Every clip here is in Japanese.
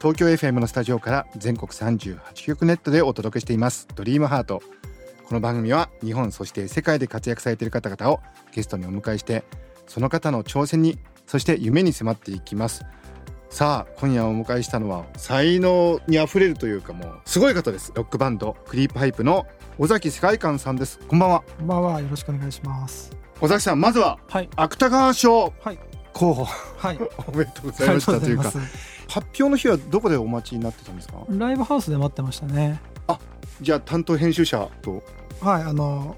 東京 FM のスタジオから全国38局ネットでお届けしています。ドリームハート。この番組は日本そして世界で活躍されている方々をゲストにお迎えしてその方の挑戦にそして夢に迫っていきます。さあ今夜お迎えしたのは才能にあふれるというかもうすごい方です。ロックバンドクリープハイプの尾崎世界観さんです。こんばんは。こんばんは、よろしくお願いします。尾崎さんまずははい、芥川賞はい、候補。はい、おめでとうございましたというか発表の日はどこでお待ちになってたんですか？ライブハウスで待ってましたね。じゃあ担当編集者とはい、あの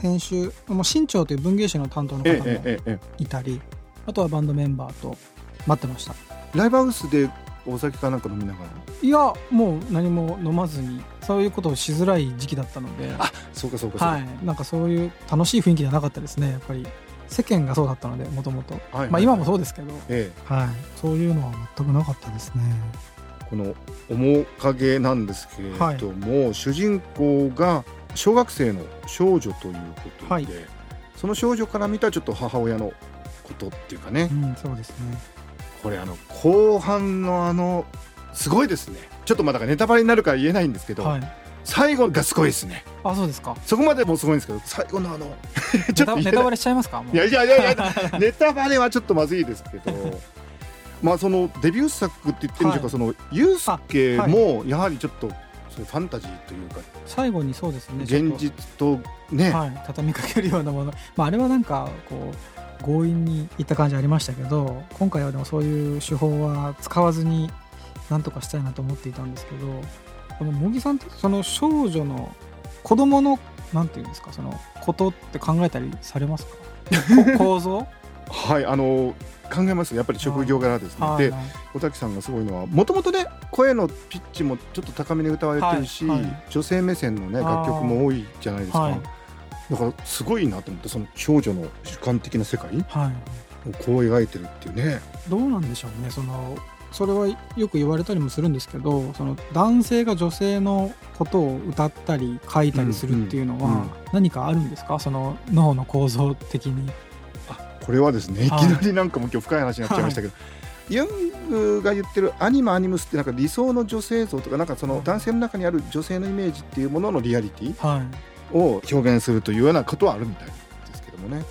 編集、もう新潮という文芸誌の担当のえ方もええええいたり、あとはバンドメンバーと待ってました。えライブハウスでお酒かなんか飲みながら？いや、もう何も飲まずに、そういうことをしづらい時期だったので、あそうかそうかそうか、はい、なんかそういう楽しい雰囲気じゃなかったですね。やっぱり世間がそうだったので、もともと。今もそうですけど、えはい、そういうのは全くなかったですね。えこの面影なんですけれども、主人公が小学生の少女ということで、はい。その少女から見たちょっと母親のことっていうかね、うん、そうですね。これあの後半のあのすごいですね。ちょっとまあだネタバレになるから言えないんですけど、はい。最後がすごいですねあ、そうですか。そこまでもすごいんですけど最後のあの ちょっとネタバレしちゃいますか？いやいやいやいや ネタバレはちょっとまずいですけどまあそのデビュー作って言ってるんでしょうか、はい。そのユースケあもやはりちょっとそういうファンタジーというか最後にそうですね現実とね、はい、畳みかけるようなもの、まあ、あれはなんかこう強引にいった感じありましたけど今回はでもそういう手法は使わずになんとかしたいなと思っていたんですけどこの茂木さんってその少女の子供のなんていうんですかそのことって考えたりされますか？こ構造？はいあの考えますやっぱり職業柄ですね。ではい。尾崎さんがすごいのはもともとね声のピッチもちょっと高めに歌われてるし、はい。はい。女性目線のね楽曲も多いじゃないですか、はい。だからすごいなと思ってその少女の主観的な世界はい。をこう描いてるっていうね。どうなんでしょうねそのそれはよく言われたりもするんですけどその男性が女性のことを歌ったり書いたりするっていうのはうんうん。うん何かあるんですか？その脳の構造的に。これはですねい。きはいなりなんかもう今日深い話になっちゃいましたけど、ユングが言ってるアニマアニムスってなんか理想の女性像とかなんかその男性の中にある女性のイメージっていうもののリアリティはい。を表現するというようなことはあるみたいですけどもね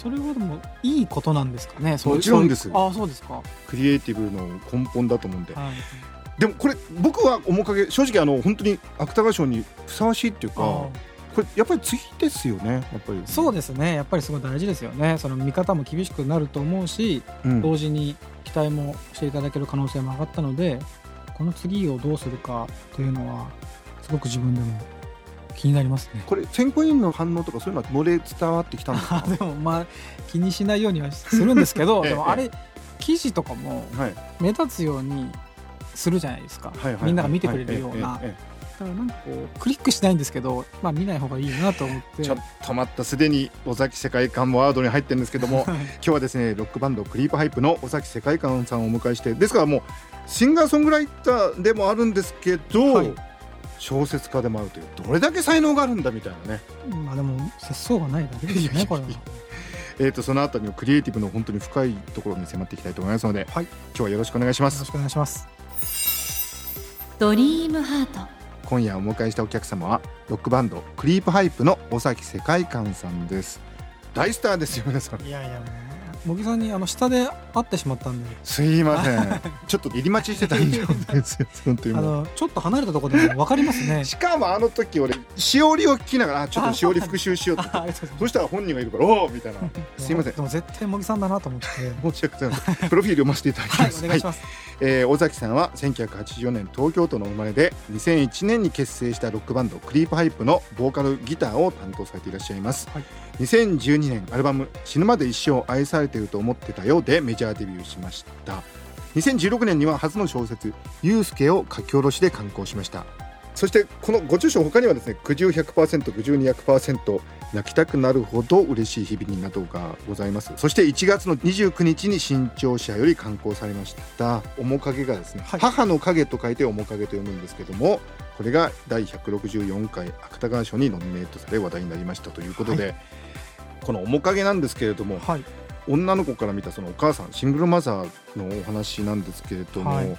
それはでもいいことなんですかね？もちろんです。ああそうですか、はクリエイティブの根本だと思うんで。い、でもこれ僕は面影正直あの本当に芥川賞にふさわしいっていうかあこれやっぱり次ですよねやっぱり。そうですね。やっぱりすごい大事ですよね。その見方も厳しくなると思うしうん。同時に期待もしていただける可能性も上がったのでこの次をどうするかというのはすごく自分でも気になりますね。これ選考委員の反応とかそういうのは漏れ伝わってきたんですか？でもまあ気にしないようにはするんですけど ええ。でもあれ記事とかもはい。目立つようにするじゃないですか、はいみんなが見てくれるような、だからなんかこうクリックしないんですけど、まあ、見ない方がいいなと思って。ちょっと待ったすでに尾崎世界観もワードに入ってるんですけども 今日はですねロックバンドクリープハイプの尾崎世界観さんをお迎えしてですからもうシンガーソングライターでもあるんですけど、はい小説家でもあるというどれだけ才能があるんだみたいなね。まあでも節操がないだけですよね これは。えー、とそのあたりのクリエイティブの本当に深いところに迫っていきたいと思いますので、はい。今日はよろしくお願いします。よろしくお願いします。ドリームハート。今夜お迎えしたお客様はロックバンドクリープハイプの尾崎世界観さんです。大スターですよ皆さん。いやいやもう茂木さんにあの下で会ってしまったんで。すいません。ちょっと入り待ちしてたんですよちょっと離れたところでも分かりますね。しかもあの時俺しおりを聞きながらあちょっとしおり復習しようと。あありがとうございそしたら本人がいるからおおみたいな。ますすいません。でも絶対茂木さんだなと思って。申し訳ございません。プロフィール読ませていただきはいます、お願いします。えー尾崎さんは1984年東京都の生まれで2001年に結成したロックバンドクリープハイプのボーカルギターを担当されていらっしゃいます、はい。2012年アルバム「死ぬまで一生愛されれていると思ってたよでメジャーデビューしました。2016年には初の小説「ゆうすけ」を書き下ろしで刊行しました。そしてこのご著書他にはですね「苦渋100%」「苦渋200%」泣きたくなるほど嬉しい日々になどがございます。そして1月の29日に新潮社より刊行されました。面影がですね、はい。母の影と書いて面影と読むんですけどもこれが第164回芥川賞にノミネートされ話題になりましたということで、この面影なんですけれどもはい女の子から見たそのお母さんシングルマザーのお話なんですけれども、はい。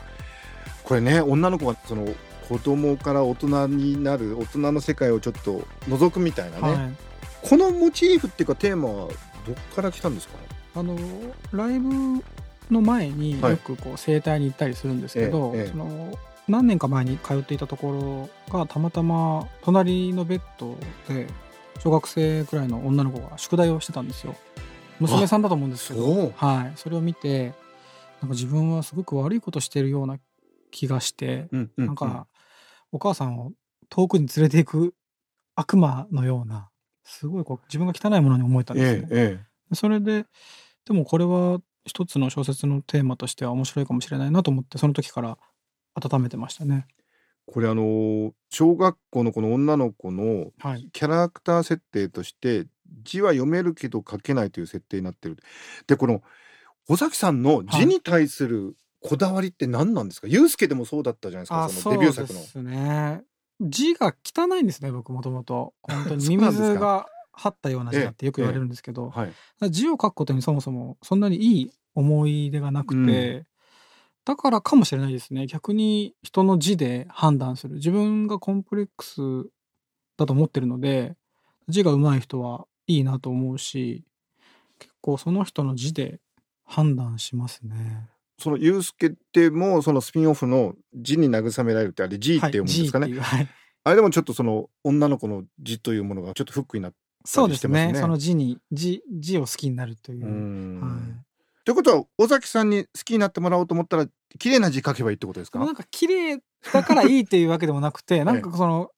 これね女の子がその子供から大人になる大人の世界をちょっと覗くみたいなね、はい。このモチーフっていうかテーマはどっから来たんですか？あのライブの前にはい。よくこう整体に行ったりするんですけど、ええええ。その何年か前に通っていたところがたまたま隣のベッドで小学生くらいの女の子が宿題をしてたんですよ娘さんだと思うんですけど。はい、それを見てなんか自分はすごく悪いことしてるような気がして、うんうんなんかお母さんを遠くに連れていく悪魔のようなすごいこう自分が汚いものに思えたんですね。ええそれででもこれは一つの小説のテーマとしては面白いかもしれないなと思ってその時から温めてましたね。これあの小学校のこの女の子のはい、キャラクター設定として字は読めるけど書けないという設定になってる。でこの尾崎さんの字に対するこだわりって何なんですか、ユうスケでもそうだったじゃないですかあそのデビュー作のそうですね。字が汚いんですね僕もともと。本当にミミが張ったような字だってよく言われるんですけど、はい。字を書くことにそもそもそんなにいい思い出がなくて、うん。だからかもしれないですね。逆に人の字で判断する。自分がコンプレックスだと思ってるので字が上手い人はいいなと思うし結構その人の字で判断しますね。そのユうスケってもそのスピンオフの字に慰められるってあれ G って読むんですかね、はいはい。あれでもちょっとその女の子の字というものがちょっとフックになってそうですね。ねその字に字字を好きになるという。う。ん。はい。ということは尾崎さんに好きになってもらおうと思ったら綺麗な字書けばいいってことですか？なんか綺麗だからいいっていうわけでもなくて なんかその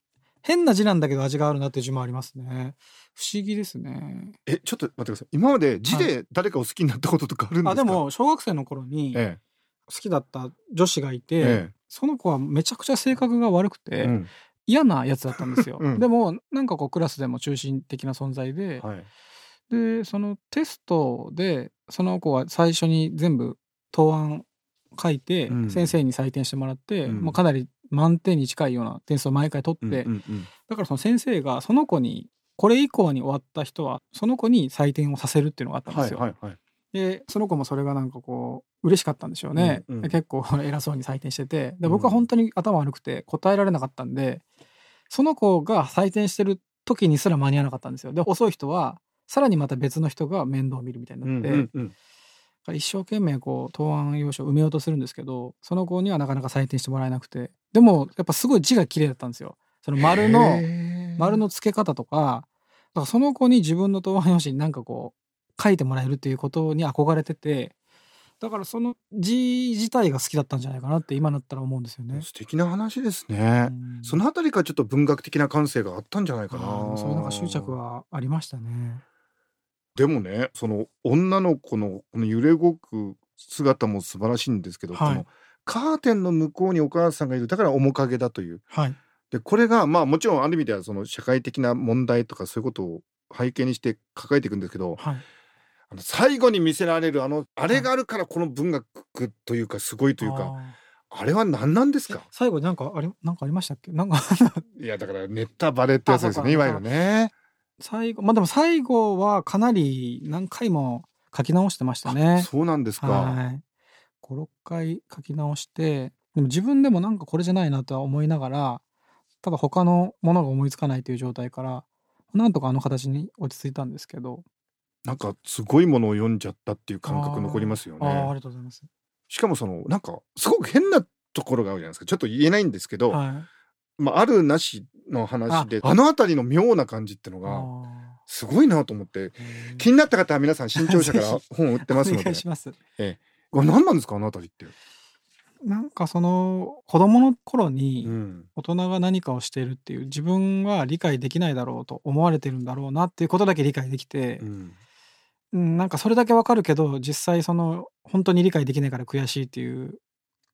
変な字なんだけど味があるなっていう字もありますね。不思議ですね。えちょっと待ってください。今まで字で誰かを好きになったこととかあるんですか、あでも小学生の頃にえ好きだった女子がいて、ええ。その子はめちゃくちゃ性格が悪くて、えうん。嫌なやつだったんですよ、うん。でもなんかこうクラスでも中心的な存在で、はい。でそのテストでその子は最初に全部答案書いて、うん。先生に採点してもらって、うん。まあ、かなり満点に近いような点数を毎回取って、だからその先生がその子にこれ以降に終わった人はその子に採点をさせるっていうのがあったんですよ。はいはいはい。でその子もそれがなんかこう嬉しかったんでしょうね、うんうんで結構偉そうに採点してて。で僕は本当に頭悪くて答えられなかったんでその子が採点してる時にすら間に合わなかったんですよ。で遅い人はさらにまた別の人が面倒を見るみたいになって、うんうんうん一生懸命こう答案用紙を埋めようとするんですけどその子にはなかなか採点してもらえなくて。でもやっぱすごい字が綺麗だったんですよ。その丸の丸の付け方とかだからその子に自分の答案用紙になんかこう書いてもらえるっていうことに憧れててだからその字自体が好きだったんじゃないかなって今だったら思うんですよね。素敵な話ですね、うん。そのあたりからちょっと文学的な感性があったんじゃないかな。そういうなんか執着はありましたね。でもねその女の子のこの揺れ動く姿も素晴らしいんですけど、はい。このカーテンの向こうにお母さんがいる。だから面影だという。はい、でこれがまあもちろんある意味ではその社会的な問題とかそういうことを背景にして抱えていくんですけどはい、あの最後に見せられるあのあれがあるからこの文学というかすごいというかああれは何なんですーか最後になんかありなんかありましたっけ？なんかいやだからネタバレってやつですよねいわゆるね。最後まあでも最後はかなり何回も書き直してましたね。そうなんですか。はい。5、6回書き直して、でも自分でもなんかこれじゃないなとは思いながら、ただ他のものが思いつかないという状態から、なんとかあの形に落ち着いたんですけど。なんかすごいものを読んじゃったっていう感覚残りますよあーありね。がとうございます。しかもそのなんかすごく変なところがあるじゃないですか。ちょっと言えないんですけど、はい。まああるなしの話でああの辺りの妙な感じってのがあすごいなと思ってー。気になった方は皆さん新潮社から 本を売ってますので。お願いします。これ何なんですかあの辺りって。なんかその子供の頃にうん。大人が何かをしているっていう自分は理解できないだろうと思われてるんだろうなっていうことだけ理解できて、うん。うんなんかそれだけわかるけど実際その本当に理解できないから悔しいっていう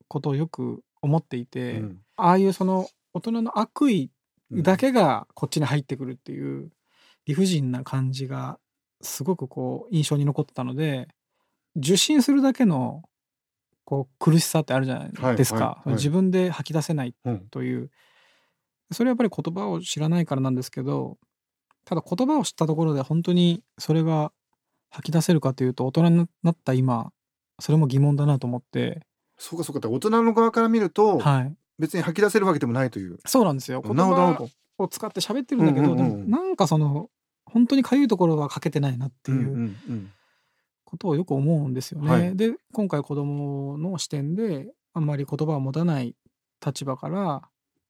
ことをよく思っていて、うん。ああいうその大人の悪意だけがこっちに入ってくるっていう理不尽な感じがすごくこう印象に残ってたので受信するだけのこう苦しさってあるじゃないですか、はい。はいはい自分で吐き出せないうんという。それはやっぱり言葉を知らないからなんですけどただ言葉を知ったところで本当にそれが吐き出せるかというと大人になった今それも疑問だなと思って、そうかそうか。大人の側から見ると、はい、別に吐き出せるわけでもないという。そうなんですよ。言葉ど。を使って喋ってるんだけど、でもなんかその本当にかゆいところは書けてないなっていうことをよく思うんですよね。はい。で今回子供の視点であんまり言葉を持たない立場から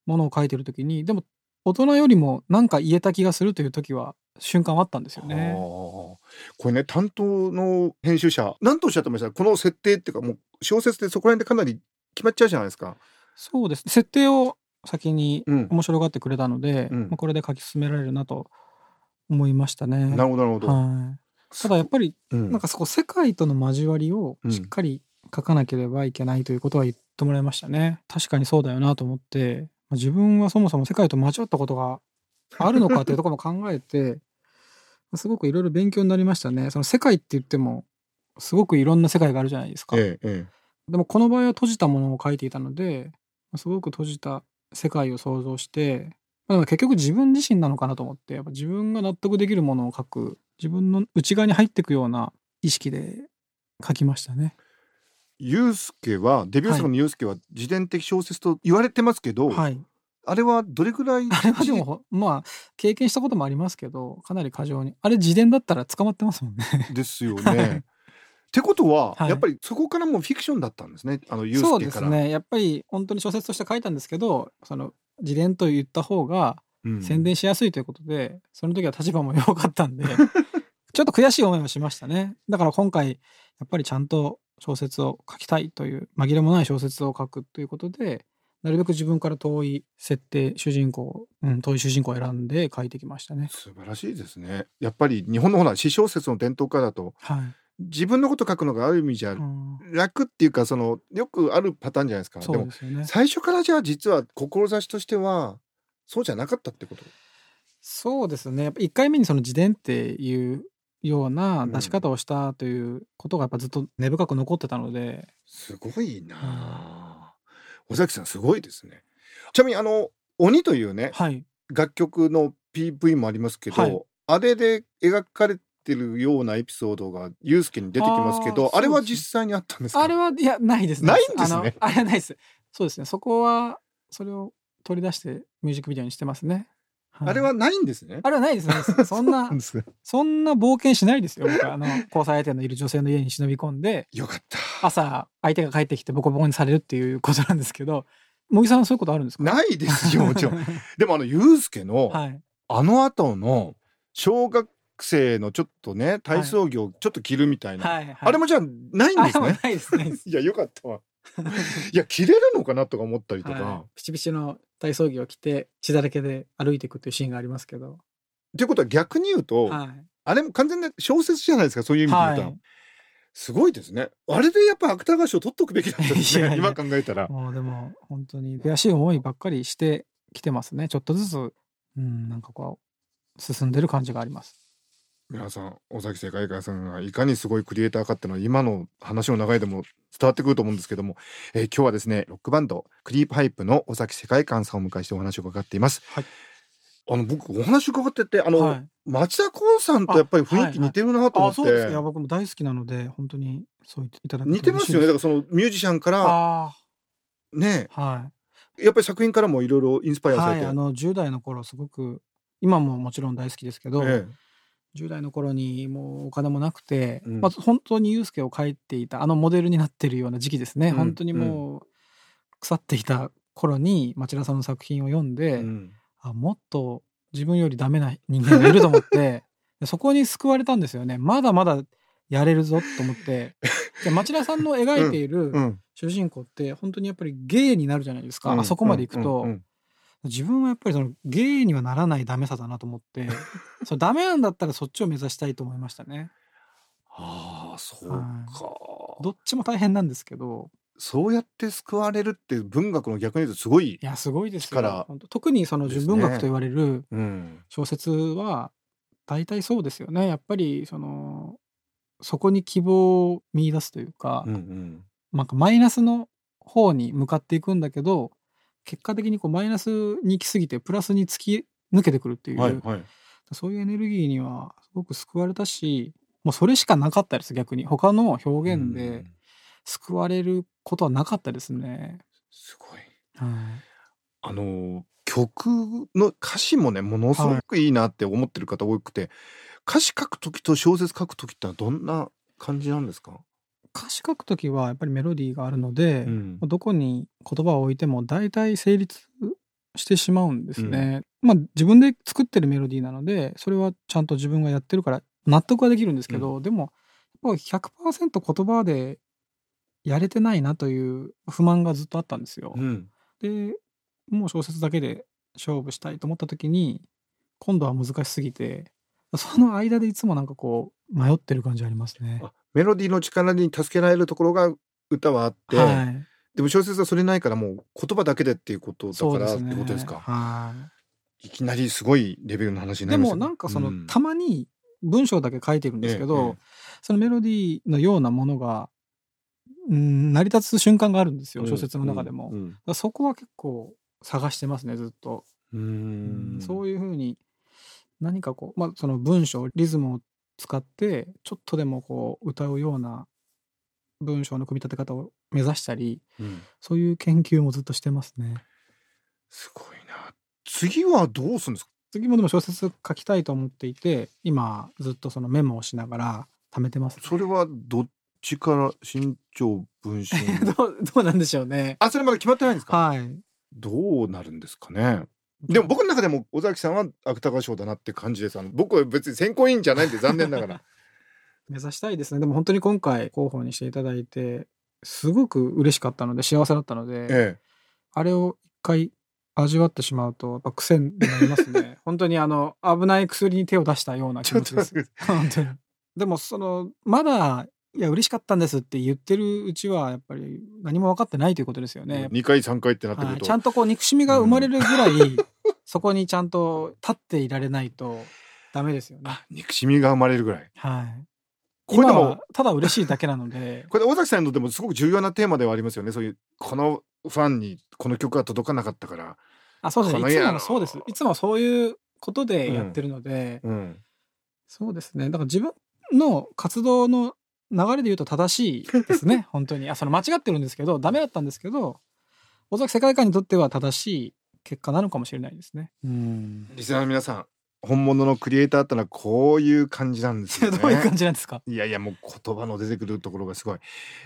ものを書いてる時にでも大人よりも何か言えた気がするという時は瞬間あったんですよはね。あこれね担当の編集者何とおっしゃってました。この設定っていうかもう小説でそこら辺でかなり決まっちゃうじゃないですか。そうです設定を先にうん、面白がってくれたので、うんまあこれで書き進められるなと思いましたね。なるほどなるほど。はい、ただやっぱりうんなんかそこ世界との交わりをしっかり書かなければいけないということは言ってもらいましたね。確かにそうだよなと思って、まあ自分はそもそも世界と交わったことがあるのかというところも考えて、すごくいろいろ勉強になりましたね。その世界って言っても、すごくいろんな世界があるじゃないですか。えええでもこの場合は閉じたものを書いていたので、すごく閉じた世界を想像して、まあ結局自分自身なのかなと思って、やっぱ自分が納得できるものを書く、自分の内側に入っていくような意識で書きましたね。えユースケはデビュー作のユースケは自伝的小説と言われてますけど、はい。あれはどれぐらいあれはでも、ほまあ、経験したこともありますけど、かなり過剰に。あれ自伝だったら捕まってますもんね。ですよ はいね。ってことは、はいやっぱりそこからもうフィクションだったんですねあのユーそうスケから。ですね。やっぱり本当に小説として書いたんですけど、その自伝と言った方がうん宣伝しやすいということで、その時は立場も良かったんで、ちょっと悔しい思いをしましたね。だから今回、やっぱりちゃんと小説を書きたいという、紛れもない小説を書くということで、なるべく自分から遠い設定、主人公、うん、遠い主人公を選んで書いてきましたね。素晴らしいですね。やっぱり日本のほら詩小説の伝統家だとはい。自分のこと書くのがある意味じゃうん楽っていうかそのよくあるパターンじゃないですか。うですよね。最初からじゃあ実は志としてはそうじゃなかったってこと？そうですね。やっぱ1回目にその自伝っていうような出し方をしたということがやっぱずっと根深く残ってたので、すごいなあ。尾崎さんすごいですね。ちなみにあの鬼というねはい。楽曲の PV もありますけど、はいあれで描かれてるようなエピソードがユースケに出てきますけどあれは実際にあったんですか？あれはいやないですないんですねあれはないです。そうですね。そこはそれを取り出してミュージックビデオにしてますね。いあれはないんですね。あれはないですね。そんなそんな冒険しないですよ。僕はあの 交際相手のいる女性の家に忍び込んでよかった。朝相手が帰ってきてボコボコにされるっていうことなんですけど、茂木さんはそういうことあるんですか？ないですよもちろん。でもあのユースケの、はい。あの後の小学生のちょっとね体操着をちょっと着るみたいな、はい。はい。あれもじゃあないんですね？ない いやよかったわ。いや着れるのかなとか思ったりとか。はい、ピチピチの体操着を着て血だらけで歩いていくっていうシーンがありますけど、っていうことは逆に言うと、はい、あれも完全な小説じゃないですかそういう意味で言うと、はい。すごいですね。あれでやっぱ芥川賞取っとくべきだったですねいや。今考えたら。もうでも本当に悔しい思いばっかりしてきてますねちょっとずつ。うんなんかこう進んでる感じがあります皆さん尾崎世界観さんがいかにすごいクリエイターかっていうのは今の話の流れでも伝わってくると思うんですけども、えー今日はですねロックバンドクリープハイプの尾崎世界観さんをお迎えしてお話を伺っています、はい。あの僕お話伺っててあの、はい。町田光さんとやっぱり雰囲気似てるなと思って、あそうですかいや僕も大好きなので本当にそう言っていただけ似てますよね。だからそのミュージシャンからあね。あはやっぱり作品からもいろいろインスパいイアされて、はい。あの10代の頃すごく今ももちろん大好きですけど、え10代の頃にもうお金もなくて、うん。まあ、本当にユースケを描いていたあのモデルになってるような時期ですね、うん。本当にもう腐っていた頃に町田さんの作品を読んえで、うん。あもっと自分よりダメな人間がいると思って でそこに救われたんですよね。まだまだやれるぞと思って。で町田さんの描いているうん。主人公って本当にやっぱりゲイになるじゃないですか、うん。あそこまで行くと、自分はやっぱりそのゲイにはならないダメさだなと思って それダメなんだったらそっちを目指したいと思いましたね。ああそうはか、どっちも大変なんですけど。そうやって救われるって文学の逆に言うとすごいい、やすごいですよ。特にその純文学と言われるうん、小説は大体そうですよね。やっぱりそのそこに希望を見出すというか、うんうん。なんかマイナスの方に向かっていくんだけど結果的にこうマイナスに行き過ぎてプラスに突き抜けてくるっていう、はいはい。そういうエネルギーにはすごく救われたしもうそれしかなかったです逆に。他の表現うでん。救われることはなかったですね。すごい。はい。あの曲の歌詞もねものすごくいいなって思ってる方多くて、歌詞書く時と小説書く時ってのはどんな感じなんですか、歌詞書くときはやっぱりメロディーがあるので、うんどこに言葉を置いても大体成立してしまうんですね。まあ自分で作ってるメロディーなのでそれはちゃんと自分がやってるから納得はできるんですけど、でもやっぱ100%言葉でやれてないなという不満がずっとあったんですよ。うんでもう小説だけで勝負したいと思った時に今度は難しすぎてその間でいつもなんかこう迷ってる感じありますね。あメロディーの力に助けられるところが歌はあって、はい、でも小説はそれないからもう言葉だけでっていうことだからっ。てことですか？はいきなりすごいレベルの話い。になりましたねでもなんかその、うんたまに文章だけ書いてるんですけど、ええええそのメロディーのようなものが、うん、成り立つ瞬間があるんですよ、うん小説の中でも。だかうんらそこは結構探してますねずっと。うんそういうふうに何かこう、まあ、その文章リズムを使ってちょっとでもこう歌うような文章の組み立て方を目指したりうん。そういう研究もずっとしてますね。すごいな。次はどうするんですか？次もでも小説書きたいと思っていて今ずっとそのメモをしながら貯めてます、それはどっちから新潮文春？どうどうなんでしょうね。あそれまだ決まってないんですか？はい。どうなるんですかね？でも僕の中でも尾崎さんは芥川賞だなって感じですあの僕は別に選考委員じゃないんで残念ながら 目指したいですね。でも本当に今回候補にしていただいてすごく嬉しかったので幸せだったので、えあれを一回味わってしまうとやっぱ癖になりますね。本当にあの危ない薬に手を出したような気持ちです。でもそのまだいや嬉しかったんですって言ってるうちはやっぱり何も分かってないということですよね。2回3回ってなってくはい、ると、ちゃんとこう憎しみが生まれるぐらい、そこにちゃんと立っていられないとダメですよね。あ憎しみが生まれるぐらいはい。これでもただ嬉しいだけなので、これ尾崎さんにとってもすごく重要なテーマではありますよねそういうこのファンにこの曲が届かなかったからあ、そうですね。いつもそうです。いつもそういうことでやってるので、うんそうですね。だから自分の活動の流れで言うと正しいですね。本当に。あ、その間違ってるんですけど、ダメだったんですけど、尾崎世界観にとっては正しい結果なのかもしれないですね。うん。リスナーの皆さん本物のクリエイターってのはこういう感じなんですよねどういう感じなんですか？いやいやもう言葉の出てくるところがすごい、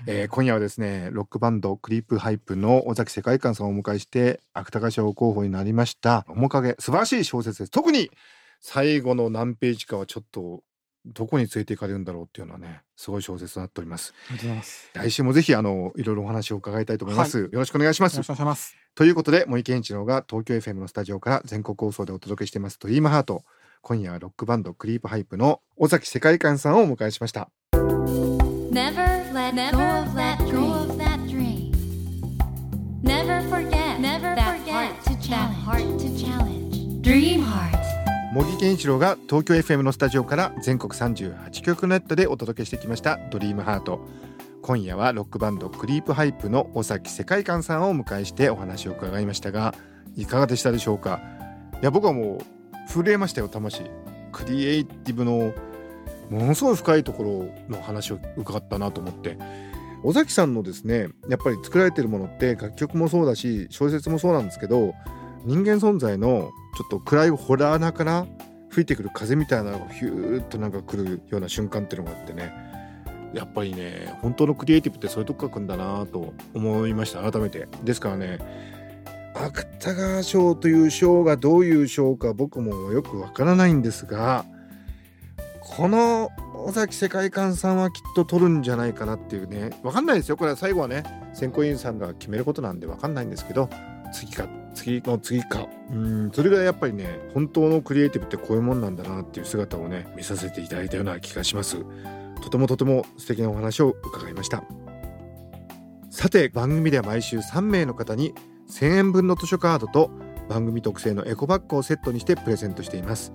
えー今夜はですねロックバンドクリープハイプの尾崎世界観さんをお迎えして芥川賞候補になりました面影素晴らしい小説です特に最後の何ページかはちょっとどこについていかれるんだろうっていうのはねすごい小説となっておりますありがとうございます。来週もぜひあのいろいろお話を伺いたいと思います、よろしくお願いしますよろしくお願いします。ということで森健一郎が東京 FM のスタジオから全国放送でお届けしています「ドリームハート今夜はロックバンドクリープハイプの尾崎世界観さんをお迎えしました Never let go of that dream. Never forget that heart to challenge. Dream heart. 茂木健一郎が東京 FM のスタジオから全国38局ネットでお届けしてきました「ドリームハート。今夜はロックバンドクリープハイプの尾崎世界観さんをお迎えしてお話を伺いましたがいかがでしたでしょうか？いや僕はもう震えましたよ魂。クリエイティブのものすごい深いところの話を伺ったなと思って。尾崎さんのですねやっぱり作られてるものって楽曲もそうだし小説もそうなんですけど人間存在のちょっと暗いホラー穴から吹いてくる風みたいなのがヒューッとなんか来るような瞬間っていうのがあってね。やっぱりね本当のクリエイティブってそういうとこから来るんだなと思いました。改めて。ですからね芥川賞という賞がどういう賞か僕もよくわからないんですがこの尾崎世界観さんはきっと取るんじゃないかなっていうね。わかんないですよ。これは最後はね選考委員さんが決めることなんでわかんないんですけど次か次の次か。うんそれがやっぱりね本当のクリエイティブってこういうもんなんだなっていう姿をね見させていただいたような気がします。とてもとても素敵なお話を伺いました。さて番組では毎週3名の方に1000円分の図書カードと番組特製のエコバッグをセットにしてプレゼントしています。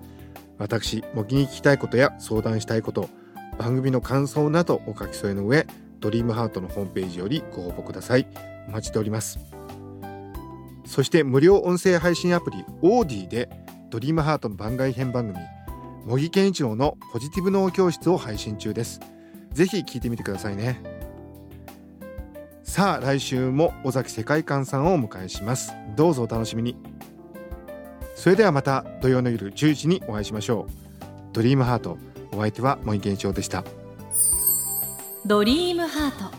私模擬に聞きたいことや相談したいこと番組の感想などお書き添えの上ドリームハートのホームページよりご応募ください。お待ちしております。そして無料音声配信アプリオーディでドリームハートの番外編番組茂木健一郎のポジティブ脳教室を配信中です。ぜひ聞いてみてくださいね。さあ来週も尾崎世界観さんをお迎えします。どうぞお楽しみに。それではまた土曜の夜10時にお会いしましょう。ドリームハートお相手は茂木健一郎でした。ドリームハート。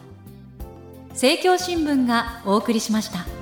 政教新聞がお送りしました。